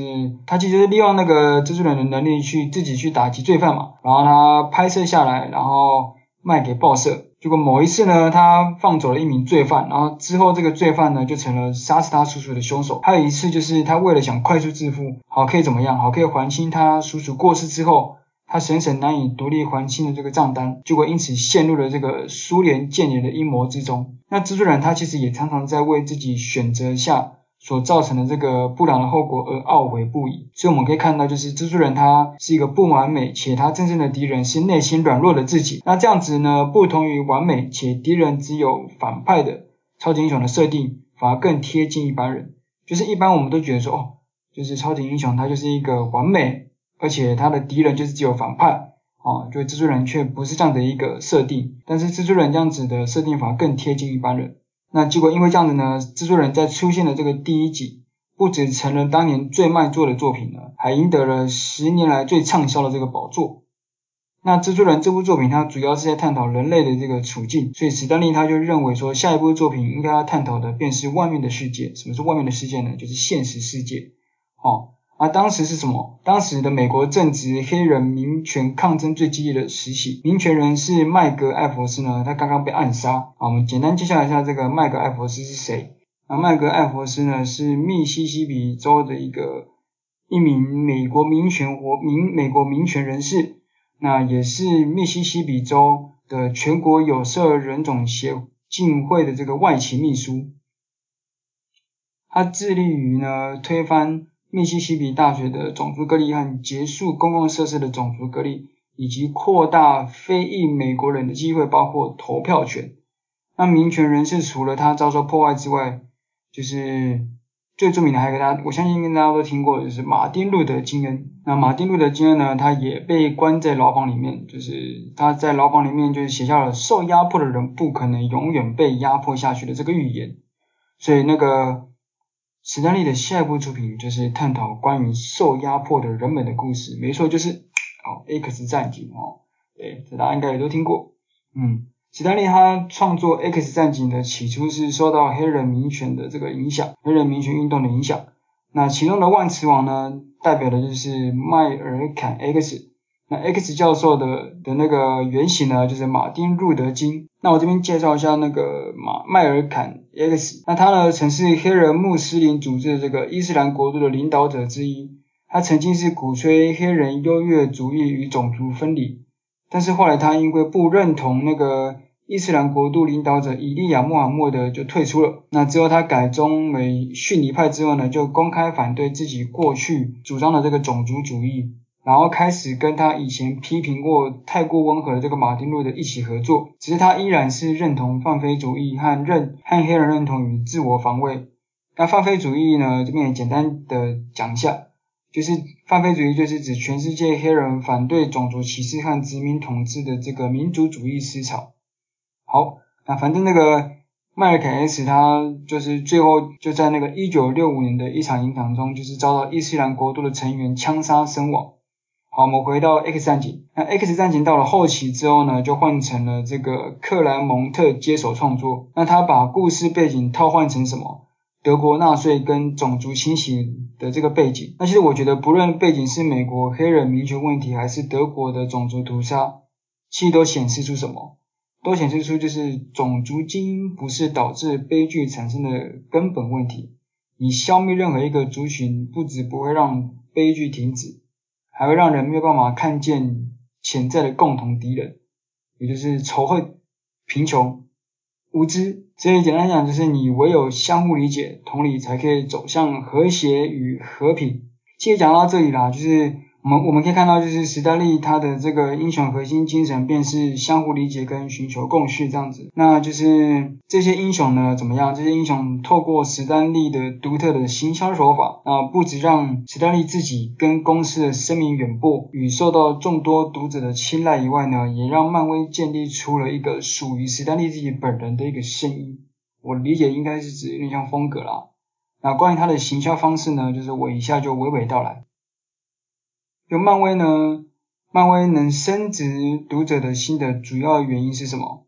他其实利用那个蜘蛛人的能力去自己去打击罪犯嘛，然后他拍摄下来，然后卖给报社。结果某一次呢，他放走了一名罪犯，然后之后这个罪犯呢就成了杀死他叔叔的凶手。还有一次就是他为了想快速致富，好可以怎么样？好可以还清他叔叔过世之后他婶婶难以独立还清的这个账单，结果因此陷入了这个苏联间谍的阴谋之中。那蜘蛛人他其实也常常在为自己选择下。所造成的这个不良的后果而懊悔不已，所以我们可以看到，就是蜘蛛人他是一个不完美，且他真正的敌人是内心软弱的自己。那这样子呢，不同于完美且敌人只有反派的超级英雄的设定，反而更贴近一般人。就是一般我们都觉得说，哦，就是超级英雄他就是一个完美，而且他的敌人就是只有反派，哦，就蜘蛛人却不是这样的一个设定。但是蜘蛛人这样子的设定反而更贴近一般人。那结果因为这样子呢，蜘蛛人在出现的这个第一集，不止成了当年最卖座的作品呢，还赢得了十年来最畅销的这个宝座。那蜘蛛人这部作品它主要是在探讨人类的这个处境，所以史丹利他就认为说，下一部作品应该要探讨的便是外面的世界。什么是外面的世界呢？就是现实世界。哦。啊，当时是什么？当时的美国正值黑人民权抗争最激烈的时期，民权人士麦格艾佛斯呢，他刚刚被暗杀。啊，我们简单介绍一下这个麦格艾佛斯是谁。啊，麦格艾佛斯呢是密西西比州的一个一名美国民权活民美国民权人士，那也是密西西比州的全国有色人种协进会的这个外勤秘书。他致力于呢推翻。密西西比大学的种族隔离和结束公共设施的种族隔离，以及扩大非裔美国人的机会，包括投票权。那民权人士除了他遭受破坏之外，就是最著名的还有一个大家，我相信跟大家都听过，就是马丁路德金恩。那马丁路德金恩呢，他也被关在牢房里面，就是他在牢房里面就是写下了受压迫的人不可能永远被压迫下去的这个预言。所以那个。史丹利的下一部作品就是探讨关于受压迫的人们的故事，没错，就是哦，X 战警哦，对，这大家应该也都听过。嗯，史丹利他创作 X 战警的起初是受到黑人民权的这个影响，黑人民权运动的影响。那其中的万磁王呢，代表的就是迈尔坎 X。那 X 教授的的那个原型呢，就是马丁路德金。那我这边介绍一下那个马迈尔坎 X。那他呢，曾是黑人穆斯林组织的这个伊斯兰国度的领导者之一。他曾经是鼓吹黑人优越主义与种族分离，但是后来他因为不认同那个伊斯兰国度领导者以利亚穆罕默德就退出了。那之后他改宗为逊尼派之后呢，就公开反对自己过去主张的这个种族主义。然后开始跟他以前批评过太过温和的这个马丁路德一起合作，只是他依然是认同放飞主义和认和黑人认同与自我防卫。那放飞主义呢，这边也简单的讲一下，就是放飞主义就是指全世界黑人反对种族歧视和殖民统治的这个民族主义思潮。好，那反正那个迈尔坎 X 他就是最后就在那个一九六五年的一场演讲中，就是遭到伊斯兰国度的成员枪杀身亡。好，我们回到 X 战警。那 X 战警到了后期之后呢，就换成了这个克莱蒙特接手创作。那他把故事背景套换成什么？德国纳粹跟种族清洗的这个背景。那其实我觉得，不论背景是美国黑人民权问题，还是德国的种族屠杀，其实都显示出什么？都显示出就是种族基因不是导致悲剧产生的根本问题。你消灭任何一个族群，不止不会让悲剧停止。还会让人没有办法看见潜在的共同敌人，也就是仇恨、贫穷、无知。所以简单讲，就是你唯有相互理解、同理，才可以走向和谐与和平。其实讲到这里啦，就是。我们我们可以看到，就是史丹利他的这个英雄核心精神，便是相互理解跟寻求共识这样子。那就是这些英雄呢，怎么样？这些英雄透过史丹利的独特的行销手法，啊，不止让史丹利自己跟公司的声名远播，与受到众多读者的青睐以外呢，也让漫威建立出了一个属于史丹利自己本人的一个声音。我理解应该是指有点像风格啦。那关于他的行销方式呢，就是我以下就娓娓道来。就漫威呢，漫威能升值读者的心的主要原因是什么？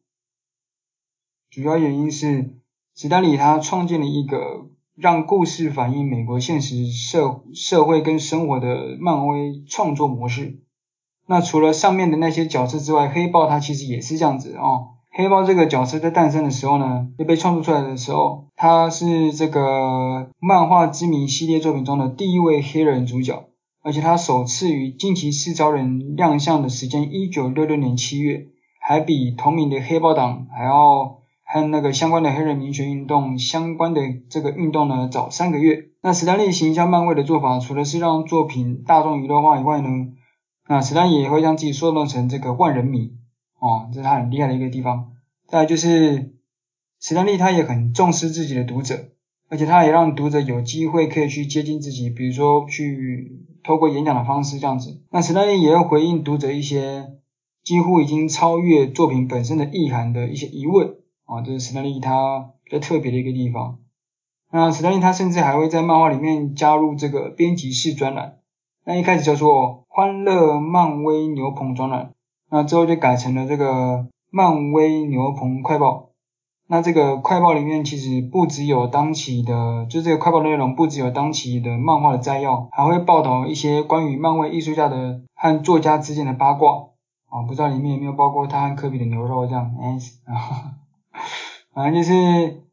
主要原因是史丹李他创建了一个让故事反映美国现实社社会跟生活的漫威创作模式。那除了上面的那些角色之外，黑豹它其实也是这样子哦。黑豹这个角色在诞生的时候呢，就被创作出来的时候，他是这个漫画知名系列作品中的第一位黑人主角。而且他首次与惊奇四超人亮相的时间一九六六年七月，还比同名的黑豹党还要和那个相关的黑人民权运动相关的这个运动呢早三个月。那史丹利行销漫威的做法，除了是让作品大众娱乐化以外呢，那史丹利也会将自己塑造成这个万人迷哦，这是他很厉害的一个地方。再就是史丹利他也很重视自己的读者，而且他也让读者有机会可以去接近自己，比如说去。透过演讲的方式这样子，那史丹利也要回应读者一些几乎已经超越作品本身的意涵的一些疑问啊，这是史丹利他比较特别的一个地方。那史丹利他甚至还会在漫画里面加入这个编辑室专栏，那一开始叫做欢乐漫威牛棚专栏，那之后就改成了这个漫威牛棚快报。那这个快报里面其实不只有当期的，就这个快报内容不只有当期的漫画的摘要，还会报道一些关于漫威艺术家的和作家之间的八卦啊，不知道里面有没有包括他和科比的牛肉这样，哎，反正就是。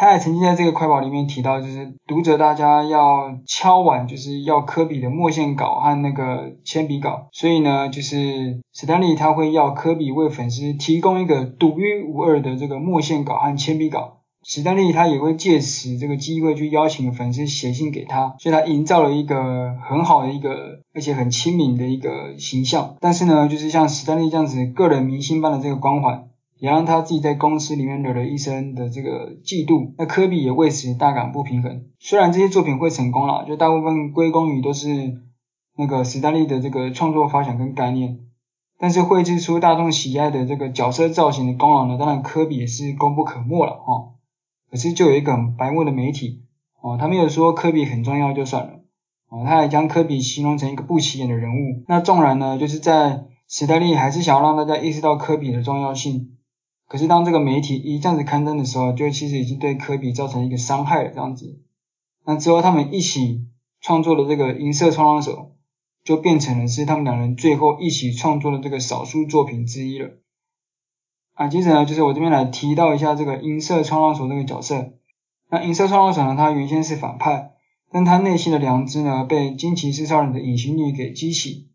他也曾经在这个快报里面提到，就是读者大家要敲碗，就是要科比的墨线稿和那个铅笔稿，所以呢，就是史丹利他会要科比为粉丝提供一个独一无二的这个墨线稿和铅笔稿，史丹利他也会借此这个机会去邀请粉丝写信给他，所以他营造了一个很好的一个而且很亲民的一个形象。但是呢，就是像史丹利这样子个人明星般的这个光环。也让他自己在公司里面惹了一身的这个嫉妒，那科比也为此大感不平衡。虽然这些作品会成功了，就大部分归功于都是那个史丹利的这个创作发想跟概念，但是绘制出大众喜爱的这个角色造型的功劳呢，当然科比也是功不可没了哈。可是就有一个很白目的媒体哦，他没有说科比很重要就算了哦，他还将科比形容成一个不起眼的人物。那纵然呢，就是在史丹利还是想要让大家意识到科比的重要性。可是当这个媒体一这样子刊登的时候，就其实已经对科比造成一个伤害了这样子。那之后他们一起创作的这个银色冲浪手，就变成了是他们两人最后一起创作的这个少数作品之一了。啊，接着呢，就是我这边来提到一下这个银色冲浪手这个角色。那银色冲浪手呢，他原先是反派，但他内心的良知呢，被惊奇四超人的隐形女给激起，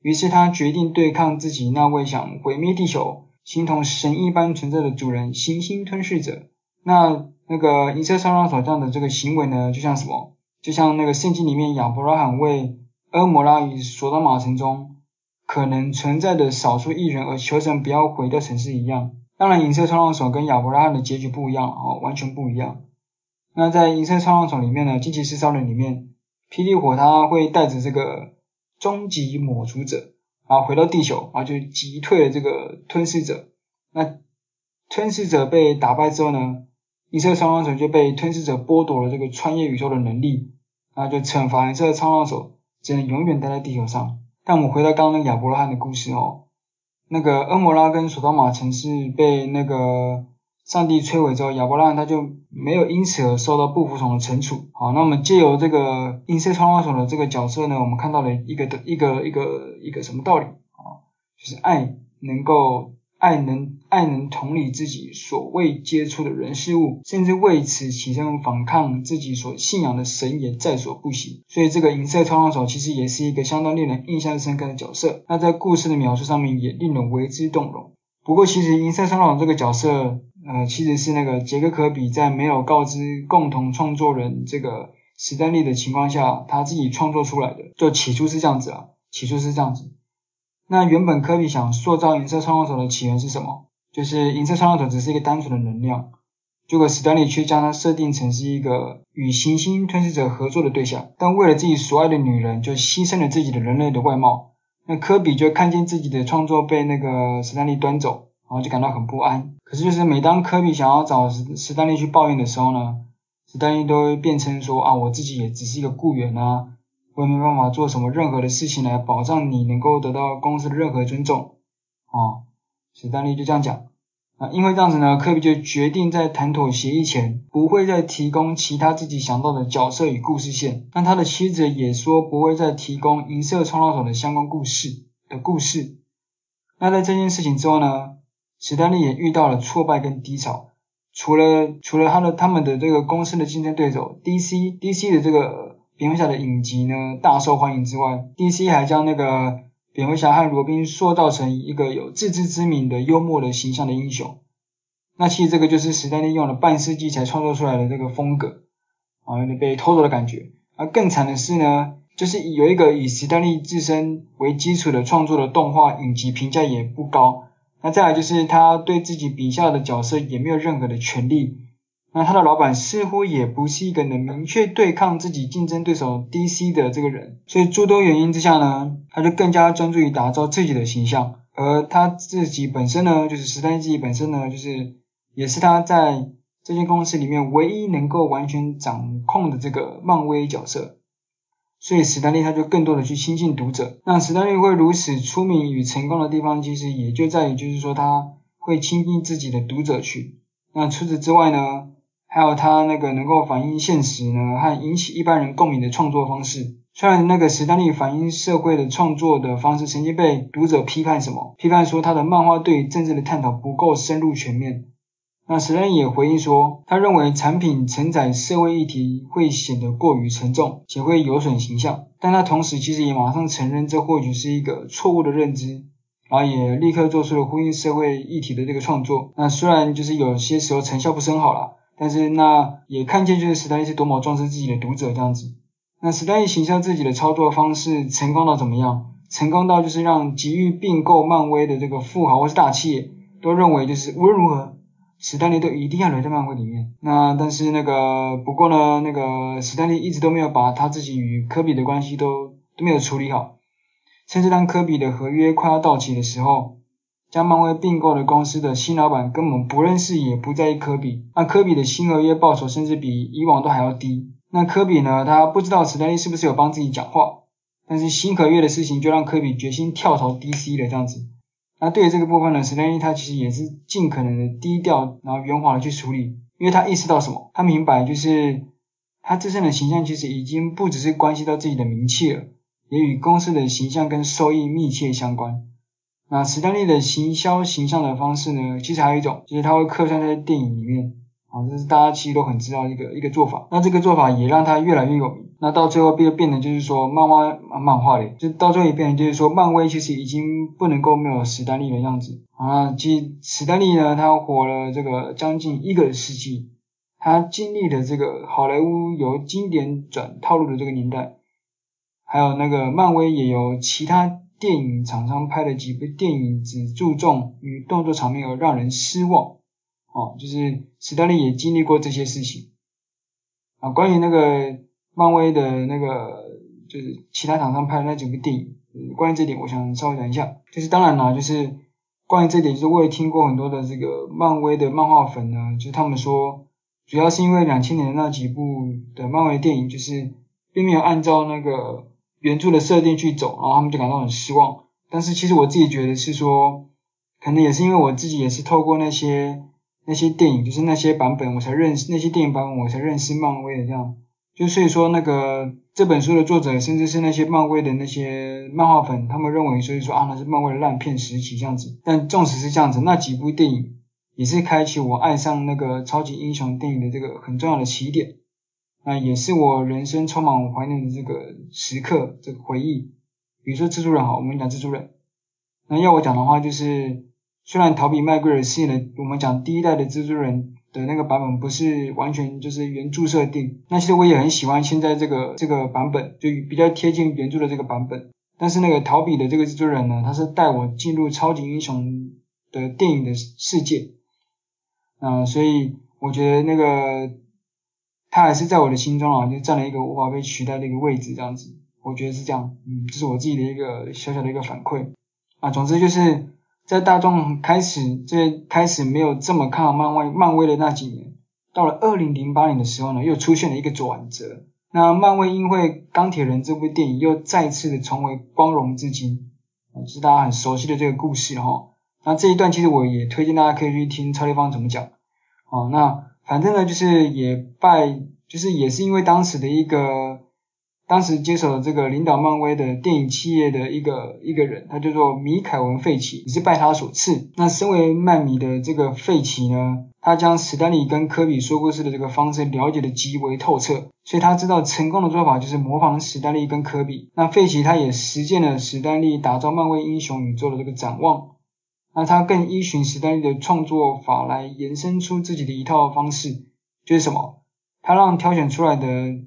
于是他决定对抗自己那位想毁灭地球。形同神一般存在的主人，行星吞噬者。那那个银色冲浪手这样的这个行为呢，就像什么？就像那个圣经里面亚伯拉罕为蛾摩拉与索多玛城中可能存在的少数异人而求神不要毁掉城市一样。当然，银色冲浪手跟亚伯拉罕的结局不一样哦，完全不一样。那在银色冲浪手里面呢，惊奇四超人里面，霹雳火他会带着这个终极抹除者。然后回到地球，然后就击退了这个吞噬者。那吞噬者被打败之后呢，银色冲浪手就被吞噬者剥夺了这个穿越宇宙的能力，然后就惩罚银色冲浪手只能永远待在地球上。但我们回到刚刚那个亚伯拉罕的故事哦，那个恩摩拉跟索多玛城市被那个。上帝摧毁之后，亚伯拉罕他就没有因此而受到不服从的惩处。好，那我们借由这个银色冲浪手的这个角色呢，我们看到了一个的一个一个一个什么道理啊？就是爱能够爱能爱能同理自己所未接触的人事物，甚至为此起身反抗自己所信仰的神也在所不惜。所以这个银色冲浪手其实也是一个相当令人印象深刻的角色。那在故事的描述上面也令人为之动容。不过，其实银色冲浪手这个角色呃，其实是那个杰克科比在没有告知共同创作人这个史丹利的情况下，他自己创作出来的。就起初是这样子啊，起初是这样子。那原本科比想塑造银色创造头的起源是什么？就是银色创造头只是一个单纯的能量，结果史丹利却将它设定成是一个与行星吞噬者合作的对象，但为了自己所爱的女人，就牺牲了自己的人类的外貌。那科比就看见自己的创作被那个史丹利端走。然后就感到很不安。可是就是每当科比想要找史史丹利去抱怨的时候呢，史丹利都会辩称说啊，我自己也只是一个雇员啊，我也没办法做什么任何的事情来保障你能够得到公司的任何尊重。啊，史丹利就这样讲。啊，因为这样子呢，科比就决定在谈妥协议前不会再提供其他自己想到的角色与故事线。那他的妻子也说不会再提供银色创造者的相关故事的故事。那在这件事情之后呢，史丹利也遇到了挫败跟低潮，除了除了他的他们的这个公司的竞争对手 DC DC 的这个蝙蝠侠的影集呢大受欢迎之外，DC 还将那个蝙蝠侠和罗宾塑造成一个有自知之明的幽默的形象的英雄。那其实这个就是史丹利用了半世纪才创作出来的这个风格啊，有点被偷走的感觉。而更惨的是呢，就是有一个以史丹利自身为基础的创作的动画影集评价也不高。那再来就是他对自己笔下的角色也没有任何的权利。那他的老板似乎也不是一个能明确对抗自己竞争对手 DC 的这个人，所以诸多原因之下呢，他就更加专注于打造自己的形象。而他自己本身呢，就是史丹利自己本身呢，就是也是他在这间公司里面唯一能够完全掌控的这个漫威角色。所以史丹利他就更多的去亲近读者。那史丹利会如此出名与成功的地方，其实也就在于就是说他会亲近自己的读者去。那除此之外呢，还有他那个能够反映现实呢和引起一般人共鸣的创作方式。虽然那个史丹利反映社会的创作的方式曾经被读者批判什么，批判说他的漫画对于政治的探讨不够深入全面。那史丹也回应说，他认为产品承载社会议题会显得过于沉重，且会有损形象。但他同时其实也马上承认这或许是一个错误的认知，然后也立刻做出了呼应社会议题的这个创作。那虽然就是有些时候成效不是很好啦，但是那也看见就是史丹是多么重视自己的读者这样子。那史丹利行销自己的操作方式成功到怎么样？成功到就是让急于并购漫威的这个富豪或是大企业都认为就是无论如何。史丹利都一定要留在漫威里面。那但是那个不过呢，那个史丹利一直都没有把他自己与科比的关系都都没有处理好。甚至当科比的合约快要到期的时候，将漫威并购的公司的新老板根本不认识也不在意科比。那科比的新合约报酬甚至比以往都还要低。那科比呢，他不知道史丹利是不是有帮自己讲话，但是新合约的事情就让科比决心跳槽 DC 了这样子。那对于这个部分呢，史丹利他其实也是尽可能的低调，然后圆滑的去处理，因为他意识到什么？他明白就是他自身的形象其实已经不只是关系到自己的名气了，也与公司的形象跟收益密切相关。那史丹利的行销形象的方式呢，其实还有一种，就是他会客串在电影里面。啊，这是大家其实都很知道一个一个做法，那这个做法也让他越来越有名。那到最后变变得就是说漫画漫画里，就到最后也变成就是说漫威其实已经不能够没有史丹利的样子。啊，其实史丹利呢，他活了这个将近一个世纪，他经历了这个好莱坞由经典转套路的这个年代，还有那个漫威也由其他电影厂商拍的几部电影只注重于动作场面而让人失望。哦，就是史丹利也经历过这些事情啊。关于那个漫威的那个，就是其他厂商拍的那几部电影，关于这点，我想稍微讲一下。就是当然啦，就是关于这点，就是我也听过很多的这个漫威的漫画粉呢，就是他们说，主要是因为两千年的那几部的漫威电影，就是并没有按照那个原著的设定去走，然后他们就感到很失望。但是其实我自己觉得是说，可能也是因为我自己也是透过那些。那些电影就是那些版本，我才认识那些电影版本，我才认识漫威的这样。就所以说，那个这本书的作者，甚至是那些漫威的那些漫画粉，他们认为，所以说啊，那是漫威的烂片时期这样子。但纵使是这样子，那几部电影也是开启我爱上那个超级英雄电影的这个很重要的起点。那也是我人生充满怀念的这个时刻，这个回忆。比如说蜘蛛人好，我们讲蜘蛛人。那要我讲的话，就是。虽然逃避麦奎尔饰演的我们讲第一代的蜘蛛人的那个版本不是完全就是原著设定，那其实我也很喜欢现在这个这个版本，就比较贴近原著的这个版本。但是那个陶比的这个蜘蛛人呢，他是带我进入超级英雄的电影的世界，嗯、呃，所以我觉得那个他还是在我的心中啊，就占了一个无法被取代的一个位置，这样子，我觉得是这样，嗯，这是我自己的一个小小的一个反馈啊。总之就是在大众开始这开始没有这么看好漫威漫威的那几年，到了二零零八年的时候呢，又出现了一个转折。那漫威因为钢铁人这部电影又再次的重回光荣至今，是大家很熟悉的这个故事哈。那这一段其实我也推荐大家可以去听超立方怎么讲。哦，那反正呢就是也拜，就是也是因为当时的一个。当时接手这个领导漫威的电影企业的一个一个人，他叫做米凯文·费奇，也是拜他所赐。那身为漫迷的这个费奇呢，他将史丹利跟科比说故事的这个方式了解的极为透彻，所以他知道成功的做法就是模仿史丹利跟科比。那费奇他也实践了史丹利打造漫威英雄宇宙的这个展望，那他更依循史丹利的创作法来延伸出自己的一套方式，就是什么？他让挑选出来的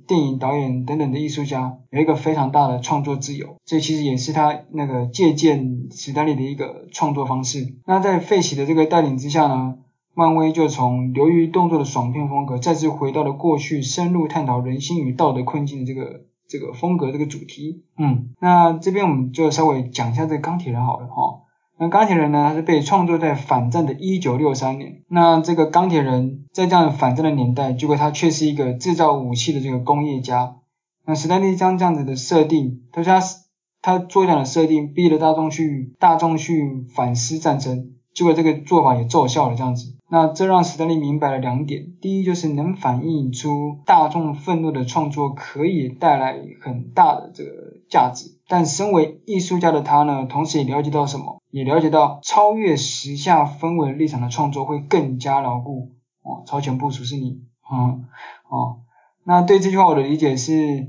电影导演等等的艺术家有一个非常大的创作自由，这其实也是他那个借鉴史丹利的一个创作方式。那在费奇的这个带领之下呢，漫威就从流于动作的爽片风格，再次回到了过去深入探讨人心与道德困境的这个这个风格这个主题。嗯，那这边我们就稍微讲一下这个钢铁人好了哈。那钢铁人呢，他是被创作在反战的1963年。那这个钢铁人在这样反战的年代，结果他却是一个制造武器的这个工业家。那史丹利将这样子的设定，他说他他做这样的设定，逼着大众去大众去反思战争，结果这个做法也奏效了，这样子。那这让史丹利明白了两点：第一，就是能反映出大众愤怒的创作可以带来很大的这个价值。但身为艺术家的他呢，同时也了解到什么？也了解到超越时下氛围立场的创作会更加牢固。哦，超前部署是你。嗯，哦，那对这句话我的理解是，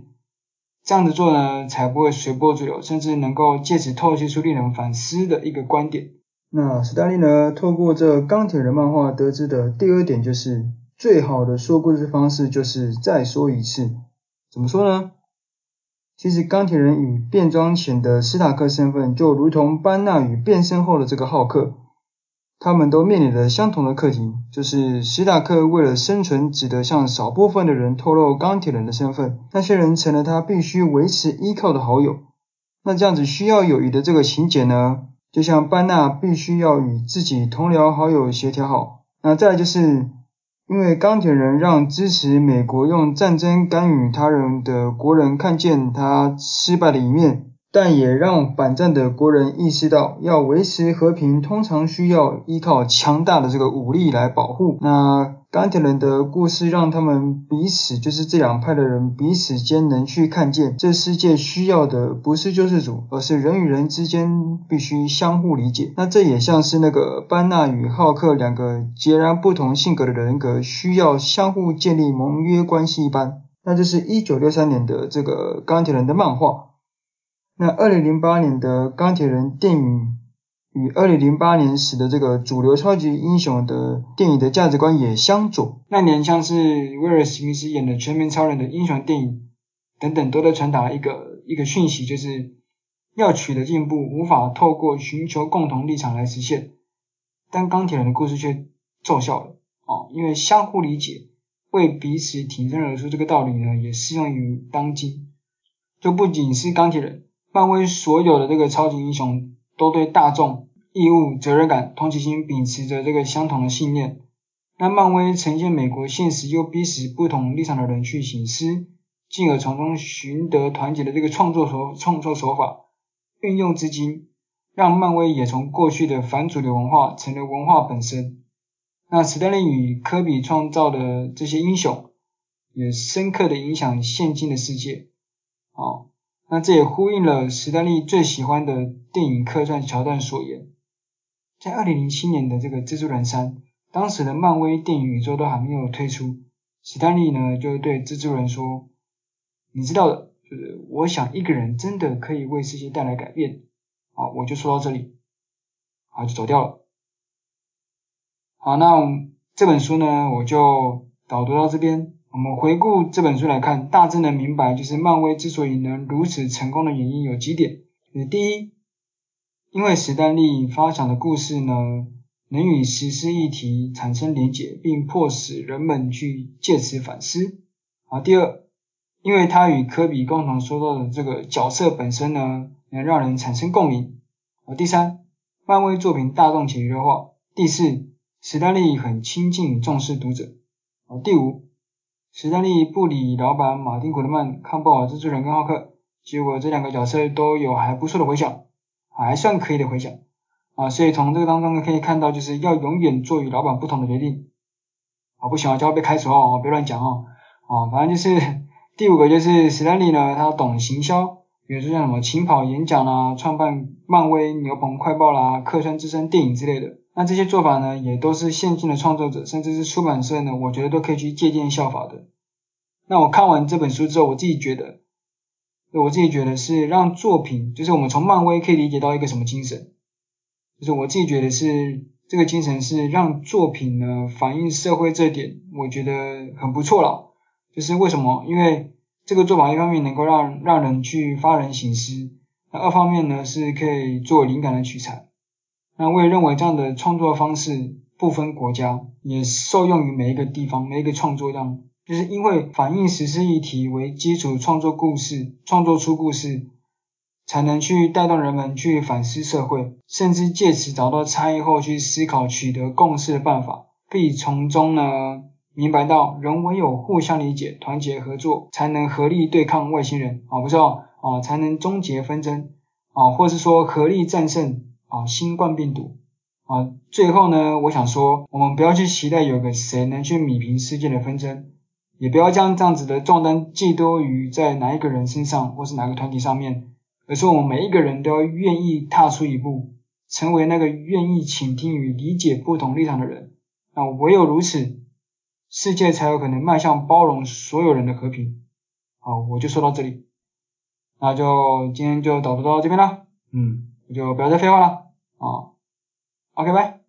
这样子做呢，才不会随波逐流，甚至能够借此透析出令人反思的一个观点。那史丹利呢，透过这钢铁人漫画得知的第二点就是，最好的说故事方式就是再说一次。怎么说呢？其实钢铁人与变装前的史塔克身份，就如同班纳与变身后的这个浩克，他们都面临着相同的课题，就是史塔克为了生存，只得向少部分的人透露钢铁人的身份，那些人成了他必须维持依靠的好友。那这样子需要友谊的这个情节呢，就像班纳必须要与自己同僚好友协调好。那再来就是。因为钢铁人让支持美国用战争干预他人的国人看见他失败的一面，但也让反战的国人意识到，要维持和平通常需要依靠强大的这个武力来保护。那钢铁人的故事让他们彼此，就是这两派的人彼此间能去看见，这世界需要的不是救世主，而是人与人之间必须相互理解。那这也像是那个班纳与浩克两个截然不同性格的人格需要相互建立盟约关系一般。那这是一九六三年的这个钢铁人的漫画。那二零零八年的钢铁人电影。与二零零八年时的这个主流超级英雄的电影的价值观也相左。那年像是威尔史密斯演的全民超人的英雄电影等等，都在传达一个一个讯息，就是要取得进步，无法透过寻求共同立场来实现。但钢铁人的故事却奏效了哦，因为相互理解，为彼此挺身而出这个道理呢，也适用于当今。就不仅是钢铁人，漫威所有的这个超级英雄。都对大众义务、责任感、同情心秉持着这个相同的信念。那漫威呈现美国现实，又逼使不同立场的人去醒思，进而从中寻得团结的这个创作手创作手法，运用至今，让漫威也从过去的反主流文化成了文化本身。那史丹利与科比创造的这些英雄，也深刻的影响现今的世界。好。那这也呼应了史丹利最喜欢的电影客串桥段所言，在二零零七年的这个蜘蛛人三，当时的漫威电影宇宙都还没有推出，史丹利呢就对蜘蛛人说：“你知道的，就是我想一个人真的可以为世界带来改变。”好，我就说到这里，好，就走掉了。好，那这本书呢，我就导读到这边。我们回顾这本书来看，大致能明白，就是漫威之所以能如此成功的原因有几点。第一，因为史丹利发想的故事呢，能与时事议题产生连结，并迫使人们去借此反思。啊，第二，因为他与科比共同塑造的这个角色本身呢，能让人产生共鸣。啊，第三，漫威作品大众且娱乐化。第四，史丹利很亲近重视读者。啊，第五。史丹利不理老板马丁·古德曼看不好蜘蛛人跟浩克，结果这两个角色都有还不错的回响，还算可以的回响啊，所以从这个当中可以看到，就是要永远做与老板不同的决定。啊，不行啊，就要被开除哦，别乱讲哦。啊，反正就是第五个就是史丹利呢，他懂行销，比如说像什么起跑演讲啦，创办漫威牛棚快报啦，客串之声电影之类的。那这些做法呢，也都是现今的创作者，甚至是出版社呢，我觉得都可以去借鉴效法的。那我看完这本书之后，我自己觉得，我自己觉得是让作品，就是我们从漫威可以理解到一个什么精神，就是我自己觉得是这个精神是让作品呢反映社会这点，我觉得很不错了。就是为什么？因为这个做法一方面能够让让人去发人省思，那二方面呢是可以做灵感的取材。那我也认为这样的创作方式不分国家，也受用于每一个地方，每一个创作样，就是因为反映时事议题为基础创作故事，创作出故事，才能去带动人们去反思社会，甚至借此找到差异后去思考取得共识的办法，并从中呢明白到人唯有互相理解、团结合作，才能合力对抗外星人。啊，不是哦，啊，才能终结纷争。啊，或是说合力战胜。啊，新冠病毒啊，最后呢，我想说，我们不要去期待有个谁能去弭平世界的纷争，也不要将这样子的重担寄托于在哪一个人身上，或是哪个团体上面，而是我们每一个人都要愿意踏出一步，成为那个愿意倾听与理解不同立场的人。那唯有如此，世界才有可能迈向包容所有人的和平。好，我就说到这里，那就今天就导读到这边了。嗯。我就不要再废话了啊，OK，拜。